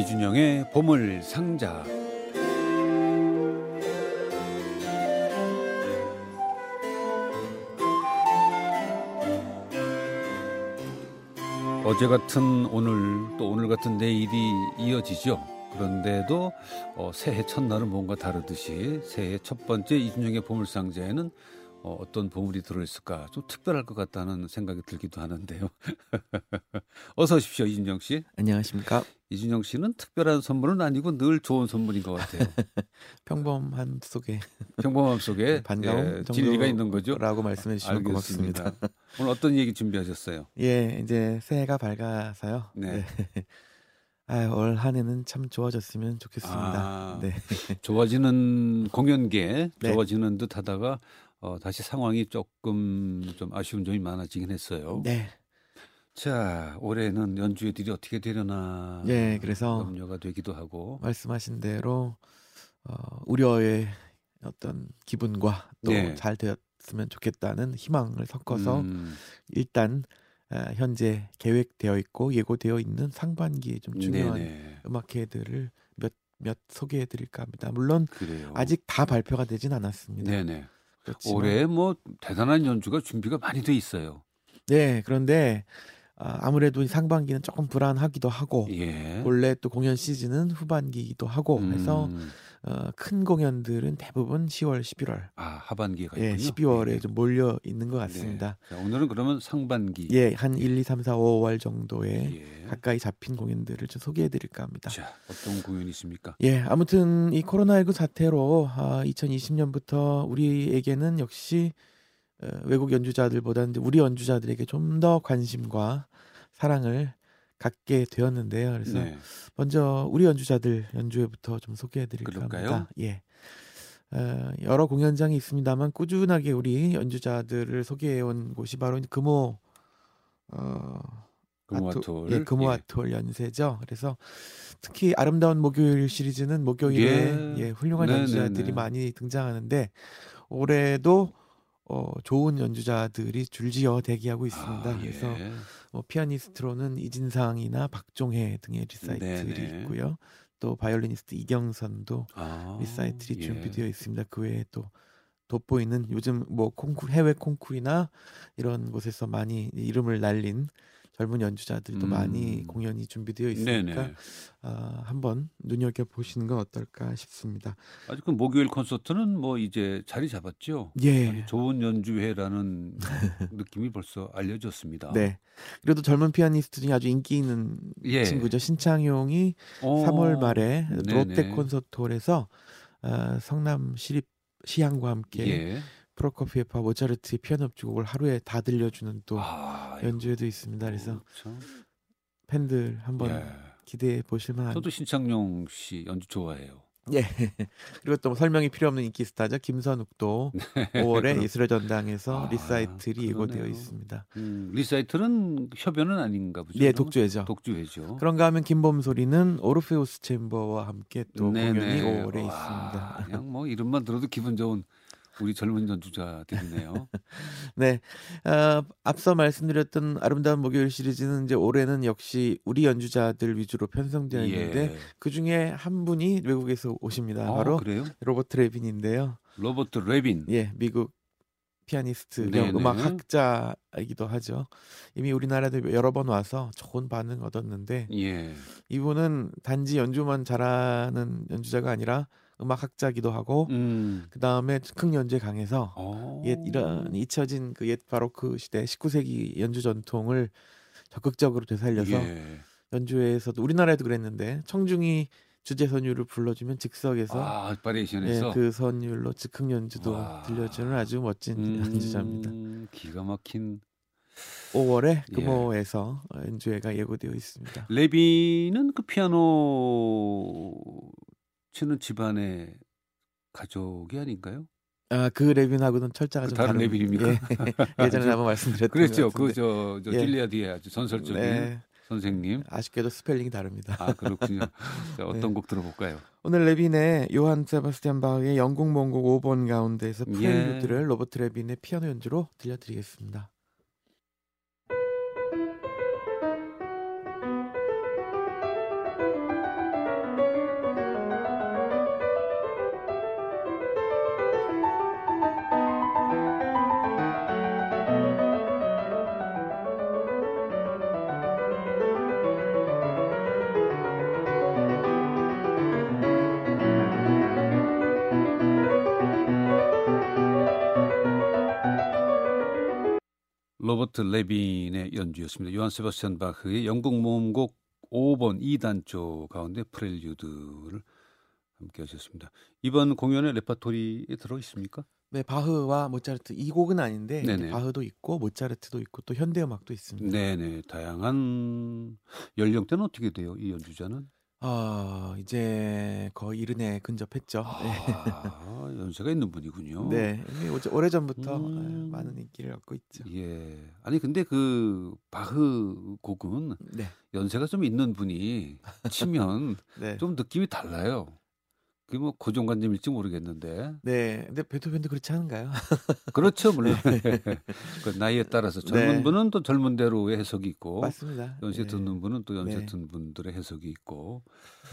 이준영의 보물 상자. 어제 같은 오늘 또 오늘 같은 내일이 이어지죠. 그런데도 어, 새해 첫날은 뭔가 다르듯이 새해 첫 번째 이준영의 보물상자에는 어, 어떤 보물이 들어있을까 좀 특별할 것 같다는 생각이 들기도 하는데요. 어서 오십시오 이준영 씨. 안녕하십니까. 이준영 씨는 특별한 선물은 아니고 늘 좋은 선물인 것 같아요. 평범한 속에 평범함 속에 반가움 예, 진리가 있는 거죠. 라고 말씀해 주시면 알겠습니다. 고맙습니다. 오늘 어떤 얘기 준비하셨어요? 예, 이제 새해가 밝아서요. 네. 아, 올 한해는 참 좋아졌으면 좋겠습니다. 아. 네. 좋아지는 공연계 네. 좋아지는 듯하다가 어, 다시 상황이 조금 좀 아쉬운 점이 많아지긴 했어요. 네. 자 올해는 연주회들이 어떻게 되려나 예, 그래서 염려가 되기도 하고 말씀하신 대로 어, 우려의 어떤 기분과 또 네. 잘 되었으면 좋겠다는 희망을 섞어서 음, 일단 아, 현재 계획되어 있고 예고되어 있는 상반기에 좀 중요한 네네 음악회들을 몇 몇 소개해 드릴까 합니다. 물론 그래요. 아직 다 발표가 되진 않았습니다. 네네 그렇지만- 올해 뭐 대단한 연주가 준비가 많이 돼 있어요. 네 그런데 아, 아무래도 이 상반기는 조금 불안하기도 하고 예. 원래 또 공연 시즌은 후반기이기도 하고 해서 음, 어, 큰 공연들은 대부분 10월, 11월, 아 하반기가 예, 있군요. 12월에 예. 좀 몰려 있는 것 같습니다. 네. 자, 오늘은 그러면 상반기. 예, 한 1, 2, 3, 4, 5월 정도에 예. 가까이 잡힌 공연들을 좀 소개해 드릴까 합니다. 자 어떤 공연이 있습니까? 예, 아무튼 이 코로나19 사태로 아, 2020년부터 우리에게는 역시 어, 외국 연주자들보다는 우리 연주자들에게 좀 더 관심과 사랑을 갖게 되었는데요. 그래서 네. 먼저 우리 연주자들 연주회부터 좀 소개해 드릴까 그럴까요? 합니다. 예. 어, 여러 공연장이 있습니다만 꾸준하게 우리 연주자들을 소개해 온 곳이 바로 금호 어, 금호아톨. 예, 금호아톨 연세죠. 그래서 특히 아름다운 목요일 시리즈는 목요일에 예. 예, 훌륭한 네, 연주자들이 네, 네. 많이 등장하는데 올해도 어, 좋은 연주자들이 줄지어 대기하고 있습니다. 아, 그래서 예. 뭐 피아니스트로는 이진상이나 박종해 등의 리사이틀이 네네. 있고요. 또 바이올리니스트 이경선도 아, 리사이틀이 예. 준비되어 있습니다. 그 외에 또 돋보이는 요즘 뭐 콩쿠르 해외 콩쿠르나 이런 곳에서 많이 이름을 날린 젊은 연주자들도 음. 많이 공연이 준비되어 있으니까. 아, 한번 눈여겨 보시는 건 어떨까 싶습니다. 아직 그 목요일 콘서트는 뭐 이제 자리 잡았죠. 예. 좋은 연주회라는 느낌이 벌써 알려졌습니다. 네. 그래도 젊은 피아니스트 중에 아주 인기 있는 예. 친구죠. 신창용이 어, 3월 말에 네네. 롯데 콘서트홀에서 아, 성남 시립 시향과 함께 예. 프로코피에프와 모차르트의 피아노 협주곡을 하루에 다 들려주는 또 아, 연주회도 있습니다. 그래서 참. 팬들 한번 예. 기대해 보실 만한 저도 신창용 씨 연주 좋아해요. 예. 그리고 또 설명이 필요 없는 인기 스타죠. 김선욱도 5월에 예술의 전당에서 아, 리사이틀이 예고되어. 있습니다. 음, 리사이틀은 협연은 아닌가 보죠. 예, 독주회죠. 독주회죠. 그런가 하면 김봄소리는 오르페우스 챔버와 함께 또 네네. 공연이 5월에 와, 있습니다. 그냥 뭐 이름만 들어도 기분 좋은 우리 젊은 연주자들이네요. 네, 어, 앞서 말씀드렸던 아름다운 목요일 시리즈는 이제 올해는 역시 우리 연주자들 위주로 편성되어 있는데 예. 그 중에 한 분이 외국에서 오십니다. 아, 바로 그래요? 로버트 레빈인데요. 로버트 레빈. 예, 미국 피아니스트, 네네. 음악 학자이기도 하죠. 이미 우리나라도 여러 번 와서 좋은 반응 얻었는데 예. 이분은 단지 연주만 잘하는 연주자가 아니라 음악 학자기도 하고 음. 그 다음에 즉흥 연주에 강해서 어. 옛 이런 잊혀진 그 옛 바로크 시대 19세기 연주 전통을 적극적으로 되살려서 예. 연주회에서도 우리나라에도 그랬는데 청중이 주제 선율을 불러주면 즉석에서 아, 예, 바리에이션에서 그 선율로 즉흥 연주도 와. 들려주는 아주 멋진 연주자입니다. 음, 기가 막힌 5월에 예. 금호에서 연주회가 예고되어 있습니다. 레빈은 그 피아노 치는 집안의 가족이 아닌가요? 아, 그 레빈하고는 철자가 그좀 다른 다른 레빈입니까? 예, 예전에 아주 한번 말씀드렸던 그랬죠. 그저 저 예. 딜리아디의 아주 전설적인 네, 선생님. 아쉽게도 스펠링이 다릅니다. 아 그렇군요. 자, 어떤 네. 곡 들어볼까요? 오늘 레빈의 요한 세바스티안 바흐의 영국 모음곡 5번 가운데에서 예. 프렐류드를 로버트 레빈의 피아노 연주로 들려드리겠습니다. 로버트 레빈의 연주였습니다. 요한 세바스찬 바흐의 영국 모음곡 5번 2단조 가운데 프렐류드를 함께 하셨습니다. 이번 공연에 레파토리에 들어 있습니까? 네, 바흐와 모차르트 이 곡은 아닌데 바흐도 있고 모차르트도 있고 또 현대 음악도 있습니다. 네, 네. 다양한 연령대는 어떻게 돼요? 이 연주자는? 아, 이제 거의 이른에 근접했죠. 아, 연세가 있는 분이군요. 네. 오래 전부터 음... 많은 인기를 얻고 있죠. 예. 아니 근데 그 바흐 곡은 네. 연세가 좀 있는 분이 치면 네. 좀 느낌이 달라요. 그게 뭐 고정관념일지 모르겠는데. 네. 근데 베토벤도 그렇지 않은가요? 그렇죠, 물론. 네. 그 나이에 따라서 젊은 네. 분은 또 젊은 대로의 해석이 있고, 맞습니다. 연세 네. 듣는 분은 또 연세 네. 듣는 분들의 해석이 있고.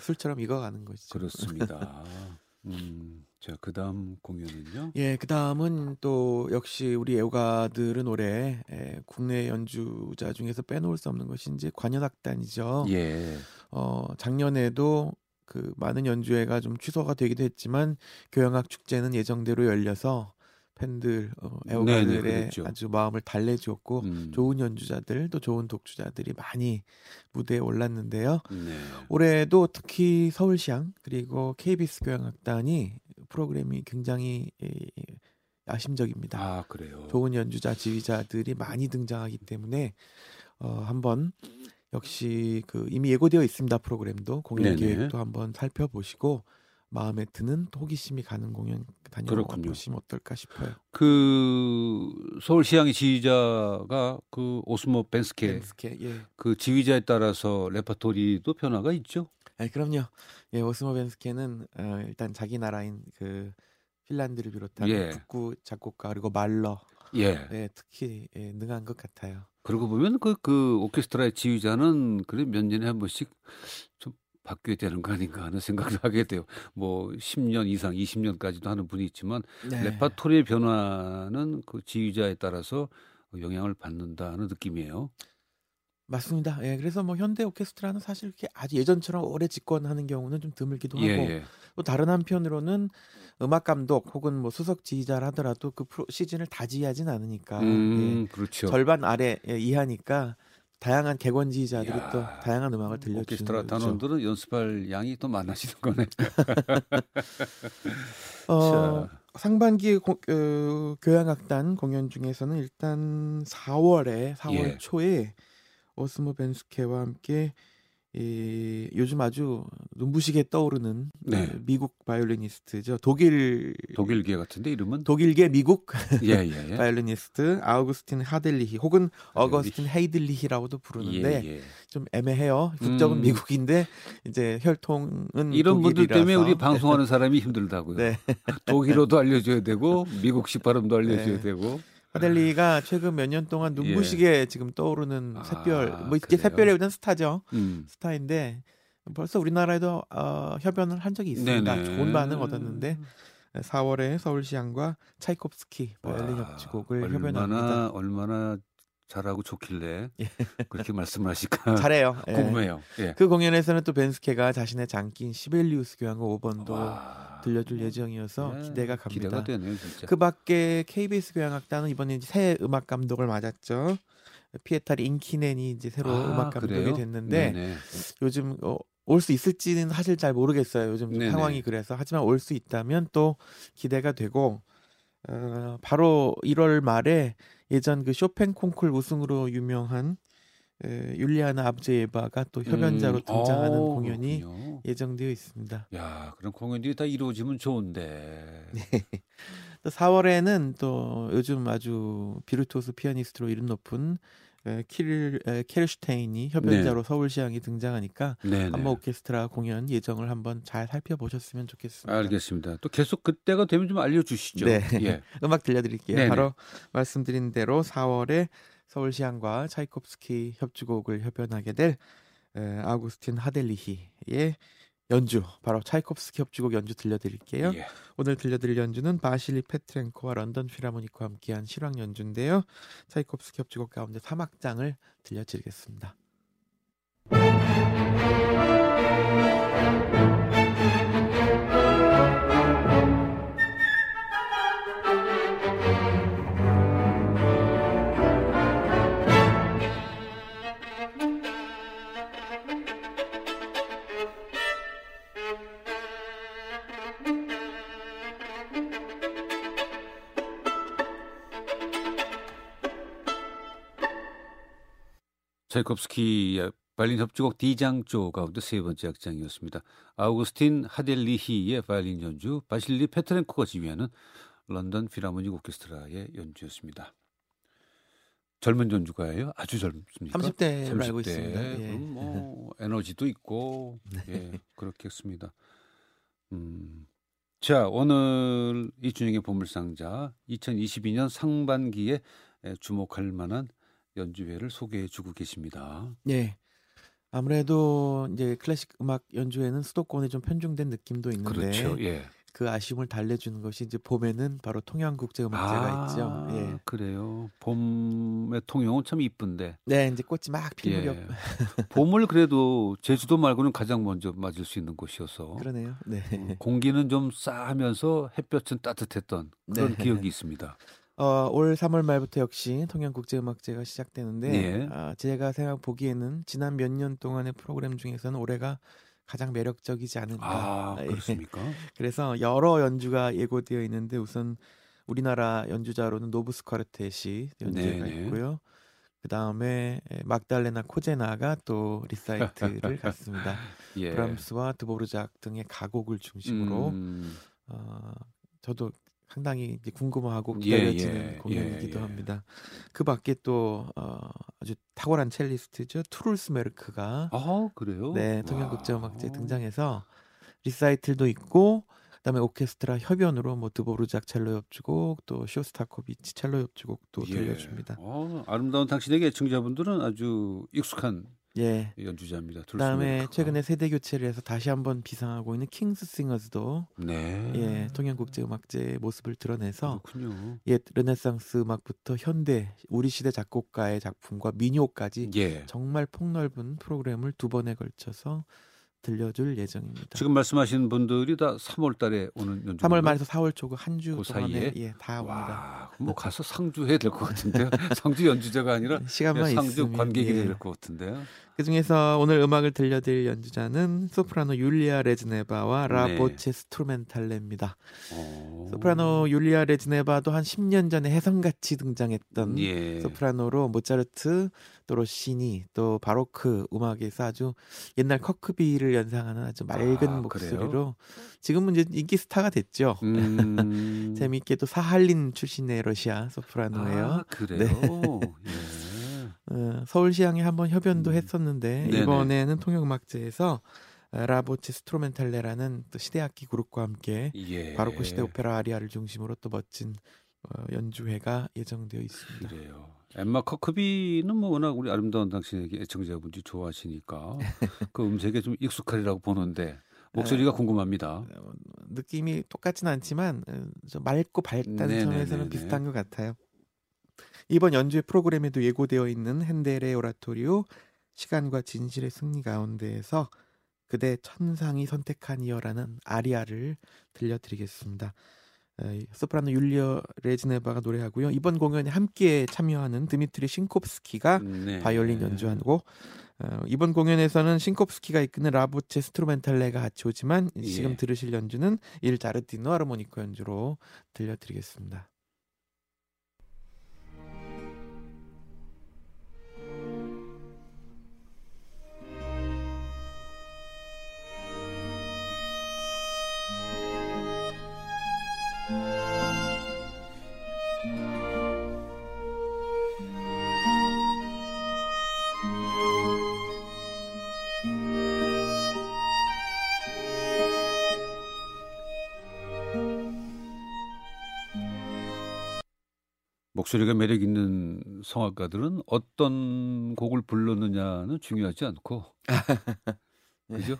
술처럼 익어가는 것이죠. 그렇습니다. 음, 자, 그 다음 공연은요? 예, 그 다음은 또 역시 우리 애호가들은 올해 예, 국내 연주자 중에서 빼놓을 수 없는 것이 이제 관현악단이죠. 예. 어, 작년에도 그 많은 연주회가 좀 취소가 되기도 했지만 교향악 축제는 예정대로 열려서 팬들 어, 애호가들의 아주 마음을 달래주었고 음. 좋은 연주자들 또 좋은 독주자들이 많이 무대에 올랐는데요. 네. 올해도 특히 서울시향 그리고 KBS 교향악단이 프로그램이 굉장히 야심적입니다. 아 그래요. 좋은 연주자 지휘자들이 많이 등장하기 때문에 어, 한번 역시 그 이미 예고되어 있습니다 프로그램도 공연 네네. 계획도 한번 살펴보시고 마음에 드는 호기심이 가는 공연 다녀보시면 어떨까 싶어요. 그 서울 시향의 지휘자가 그 오스모 벤스케, 벤스케 예. 그 지휘자에 따라서 레퍼토리도 변화가 있죠. 아 그럼요. 예, 오스모 벤스케는 어, 일단 자기 나라인 그 핀란드를 비롯한 예. 북구 작곡가 그리고 말러 예. 네, 특히 예, 능한 것 같아요. 그러고 보면 그, 그 오케스트라의 지휘자는 그래 몇 년에 한 번씩 좀 바뀌어야 되는 거 아닌가 하는 생각을 하게 돼요. 뭐 10년 이상, 20년까지도 하는 분이 있지만 네. 레파토리의 변화는 그 지휘자에 따라서 영향을 받는다는 느낌이에요. 맞습니다. 예, 그래서 뭐 현대 오케스트라는 사실 이렇게 아주 예전처럼 오래 집권하는 경우는 좀 드물기도 하고 예, 예. 또 다른 한편으로는 음악 감독 혹은 뭐 수석 지휘자를 하더라도 그 프로, 시즌을 다 지휘하진 않으니까 음, 예, 그렇죠. 절반 아래 예, 이하니까 다양한 객원 지휘자들이 야, 또 다양한 음악을 들려주는 오케스트라 단원들은 연습할 양이 또 많아지는 거네. 어, 상반기 고, 어, 교향악단 공연 중에서는 일단 4월에 4월 예. 초에 오스모 벤스케와 함께 이 요즘 아주 눈부시게 떠오르는 네. 그 미국 바이올리니스트죠. 독일 독일계 같은데 이름은 독일계 미국 예, 예, 예. 바이올리니스트 아우구스틴 하델리히 혹은 어거스틴 헤이들리히라고도 부르는데 예, 예. 좀 애매해요. 국적은 음. 미국인데 이제 혈통은 이런 분들 때문에 우리 방송하는 사람이 힘들다고요. 네. 독일어도 알려줘야 되고 미국식 발음도 알려줘야 네. 되고 하델리가 최근 몇 년 동안 눈부시게 예. 지금 떠오르는 아, 샛별 뭐 이제 샛별에 대한 스타죠. 음. 스타인데 벌써 우리나라에도 어, 협연을 한 적이 있습니다. 네네. 좋은 반응 얻었는데 4월에 서울시향과 차이콥스키 바이올린 협주곡을 협연합니다. 얼마나 잘하고 좋길래 예. 그렇게 말씀을 하실까 잘해요. 예. 궁금해요. 예. 그 공연에서는 또 벤스케가 자신의 장기인 시벨리우스 교향곡 5번도 와. 들려줄 예정이어서 예. 기대가 갑니다. 기대가 되네요, 진짜. 그 밖에 KBS 교향악단은 이번에 새 음악 감독을 맞았죠. 피에타리 인키넨이 이제 새로 아, 음악 감독이 그래요? 됐는데 네네. 요즘 어, 올수 있을지는 사실 잘 모르겠어요. 요즘 네네. 상황이 그래서 하지만 올 수 있다면 또 기대가 되고 어, 바로 1월 말에 예전 그 쇼팽 콩쿨 우승으로 유명한 에, 율리아나 아브제예바가 또 협연자로 음, 등장하는 오, 공연이 그렇군요. 예정되어 있습니다. 야, 그런 공연들이 다 이루어지면 좋은데. 네. 또 4월에는 또 요즘 아주 비르투오스 피아니스트로 이름 높은 키를 케르슈테인이 협연자로 네. 서울시향이 등장하니까 네네. 한번 오케스트라 공연 예정을 한번 잘 살펴보셨으면 좋겠습니다. 알겠습니다. 또 계속 그때가 되면 좀 알려주시죠. 네, 예. 음악 들려드릴게요. 네네. 바로 말씀드린 대로 4월에 서울시향과 차이콥스키 협주곡을 협연하게 될 아우구스틴 하델리히의 연주 바로 차이콥스키 협주곡 연주 들려드릴게요. 예. 오늘 들려드릴 연주는 바실리 페트렌코와 런던 필하모니크와 함께한 실황 연주인데요. 차이콥스키 협주곡 가운데 3악장을 들려드리겠습니다. 차이콥스키의 바이올린 협주곡 D장조 가운데 세 번째 악장이었습니다. 아우구스틴 하델리히의 바이올린 연주, 바실리 페트렌코가 지휘하는 런던 필하모닉 오케스트라의 연주였습니다. 젊은 연주가예요? 아주 젊습니까? 30대로 30대. 알고 있습니다. 예. 그럼 뭐 에너지도 있고 네. 예, 그렇겠습니다. 음. 자, 오늘 이준영의 보물상자 2022년 상반기에 주목할 만한 연주회를 소개해 주고 계십니다. 예. 아무래도 이제 클래식 음악 연주회는 수도권에 좀 편중된 느낌도 있는데 그렇죠. 예. 그 아쉬움을 달래주는 것이 이제 봄에는 바로 통영국제음악제가 아, 있죠. 예. 그래요. 봄의 통영은 참 이쁜데. 네, 이제 꽃이 막필 무렵. 예. 봄을 그래도 제주도 말고는 가장 먼저 맞을 수 있는 곳이어서. 그러네요. 네. 어, 공기는 좀 싸하면서 햇볕은 따뜻했던 그런 네. 기억이 있습니다. 어, 올 3월 말부터 역시 통영국제음악제가 시작되는데 예. 아, 제가 생각 보기에는 지난 몇 년 동안의 프로그램 중에서는 올해가 가장 매력적이지 않을까. 아, 예. 그렇습니까? 그래서 여러 연주가 예고되어 있는데 우선 우리나라 연주자로는 노부스 콰르텟이 연주가 네네. 있고요. 그 다음에 막달레나 코제나가 또 리사이틀을 갖습니다. 예. 브람스와 드보르작 등의 가곡을 중심으로 음, 어, 저도 상당히 궁금하고 예, 기다려지는 예, 공연이기도 예, 예. 합니다. 그 밖에 또 어, 아주 탁월한 첼리스트죠 트룰스 뫼르크가 아, 그래요? 네 통영국제음악제 와. 등장해서 리사이틀도 있고 그다음에 오케스트라 협연으로 뭐 드보르작 첼로 협주곡 또 쇼스타코비치 첼로 협주곡도 예. 들려줍니다. 어, 아름다운 당신에게 애청자분들은 아주 익숙한 예. 연주자입니다. 그다음에. 최근에 세대 교체를 해서 다시 한번 비상하고 있는 킹스 싱어즈도 네. 예 통영국제 음악제의 모습을 드러내서 그렇군요. 옛 르네상스 음악부터 현대 우리 시대 작곡가의 작품과 민요까지 예. 정말 폭넓은 프로그램을 두 번에 걸쳐서 들려줄 예정입니다. 지금 말씀하신 분들이 다 3월 달에 오는 연주. 3월 말에서 4월 초그 한주그 동안에 사이에? 예, 다 옵니다. 와, 뭐 가서 상주 해야 될 것 같은데요. 상주 연주자가 아니라 시간만 그냥 상주 있으면 관객이 예. 될것 같은데요. 그 중에서 오늘 음악을 들려드릴 연주자는 소프라노 율리아 레즈네바와 네. 라 보체 스트루멘탈레입니다. 어. 소프라노 율리아 레즈네바도 한 10년 전에 혜성같이 등장했던 예. 소프라노로 모차르트, 또 로시니, 또 바로크 음악에서 아주 옛날 커크비를 연상하는 아주 맑은 아, 목소리로 그래요? 지금은 이제 인기 스타가 됐죠. 음. 재미있게도 사할린 출신의 러시아 소프라노예요. 아, 그래요. 예. 어, 서울시향에 한번 협연도 음. 했었는데 네네. 이번에는 통역음악제에서 어, 라보체 스트로멘탈레라는 또 시대악기 그룹과 함께 예. 바로크 시대 오페라 아리아를 중심으로 또 멋진 어, 연주회가 예정되어 있습니다. 그래요. 엠마 커크비는 뭐 워낙 우리 아름다운 당신에게 애청자분들이 좋아하시니까 그 음색에 좀 익숙하리라고 보는데 목소리가 궁금합니다. 어, 느낌이 똑같진 않지만 어, 좀 맑고 밝다는 네네네네. 점에서는 비슷한 것 같아요. 이번 연주회 프로그램에도 예고되어 있는 헨델의 오라토리오 시간과 진실의 승리 가운데에서 그대 천상이 선택한 이어라는 아리아를 들려드리겠습니다. 소프라노 율리아 레즈네바가 노래하고요. 이번 공연에 함께 참여하는 드미트리 싱콥스키가 네. 바이올린 연주하고 어, 이번 공연에서는 싱콥스키가 이끄는 라 보체 스트루멘탈레가 같이 오지만 지금 예. 들으실 연주는 일 자르디노 아르모니코 연주로 들려드리겠습니다. 목소리가 매력 있는 성악가들은 어떤 곡을 불렀느냐는 중요하지 않고 그죠?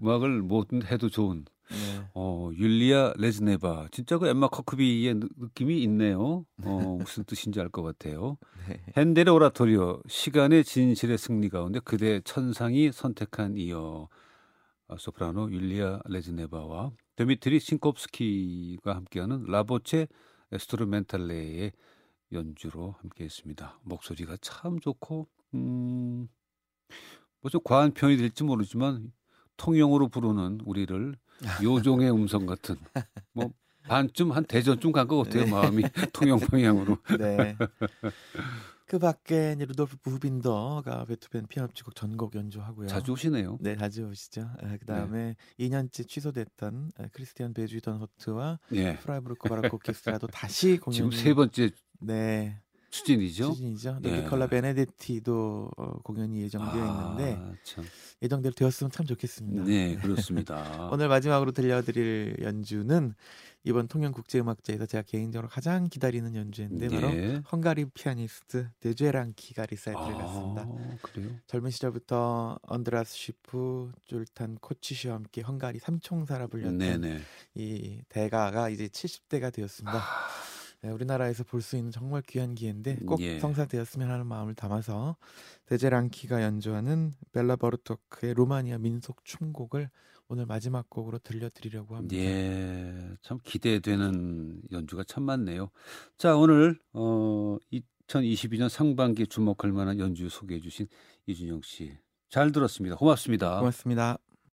음악을 뭐든 해도 좋은 네. 어, 율리아 레즈네바 진짜 그 엠마 커크비의 느- 느낌이 있네요. 어, 무슨 뜻인지 알 것 같아요. 네. 헨델의 오라토리오 시간의 진실의 승리 가운데 그대 천상이 선택한 이어 어, 소프라노 율리아 레즈네바와 드미트리 싱콥스키가 함께하는 라 보체 에스트루멘탈레의 연주로 함께 했습니다. 목소리가 참 좋고 음, 뭐좀 과한 표현이 될지 모르지만 통영으로 부르는 우리를 요종의 음성 같은 뭐 반쯤 한 대전쯤 간 것 같아요 마음이 통영 방향으로 네. 그 밖에 이제 루돌프 부빈더가 베토벤 피아노 합주곡 전곡 연주하고요. 자주 오시네요. 네, 자주 오시죠. 그 다음에 2년째 취소됐던 에, 크리스티안 베주이던 호트와 예. 프라이브르크 바라코 오케스트라도 다시 공연이 지금 세 번째 네, 추진이죠. 추진이죠. 예. 니콜라 베네데티도 어, 공연이 예정되어 있는데 아, 참. 예정대로 되었으면 참 좋겠습니다. 네, 그렇습니다. 오늘 마지막으로 들려드릴 연주는 이번 통영국제음악제에서 제가 개인적으로 가장 기다리는 연주인데 바로 예. 헝가리 피아니스트 데죄 란키가 리사이틀을 갖습니다. 아, 그래요? 젊은 시절부터 언드라스 쉬프, 졸탄 코치시와 함께 헝가리 삼총사라 불렸던 네네. 이 대가가 이제 70대가 되었습니다. 네, 우리나라에서 볼 수 있는 정말 귀한 기회인데 꼭 예. 성사되었으면 하는 마음을 담아서 데제랑키가 연주하는 벨라 버르토크의 로마니아 민속 춤곡을 오늘 마지막 곡으로 들려드리려고 합니다. 예, 참 기대되는 연주가 참 많네요. 자, 오늘 어 2022년 상반기 주목할 만한 연주 소개해 주신 이준영 씨. 잘 들었습니다. 고맙습니다. 고맙습니다.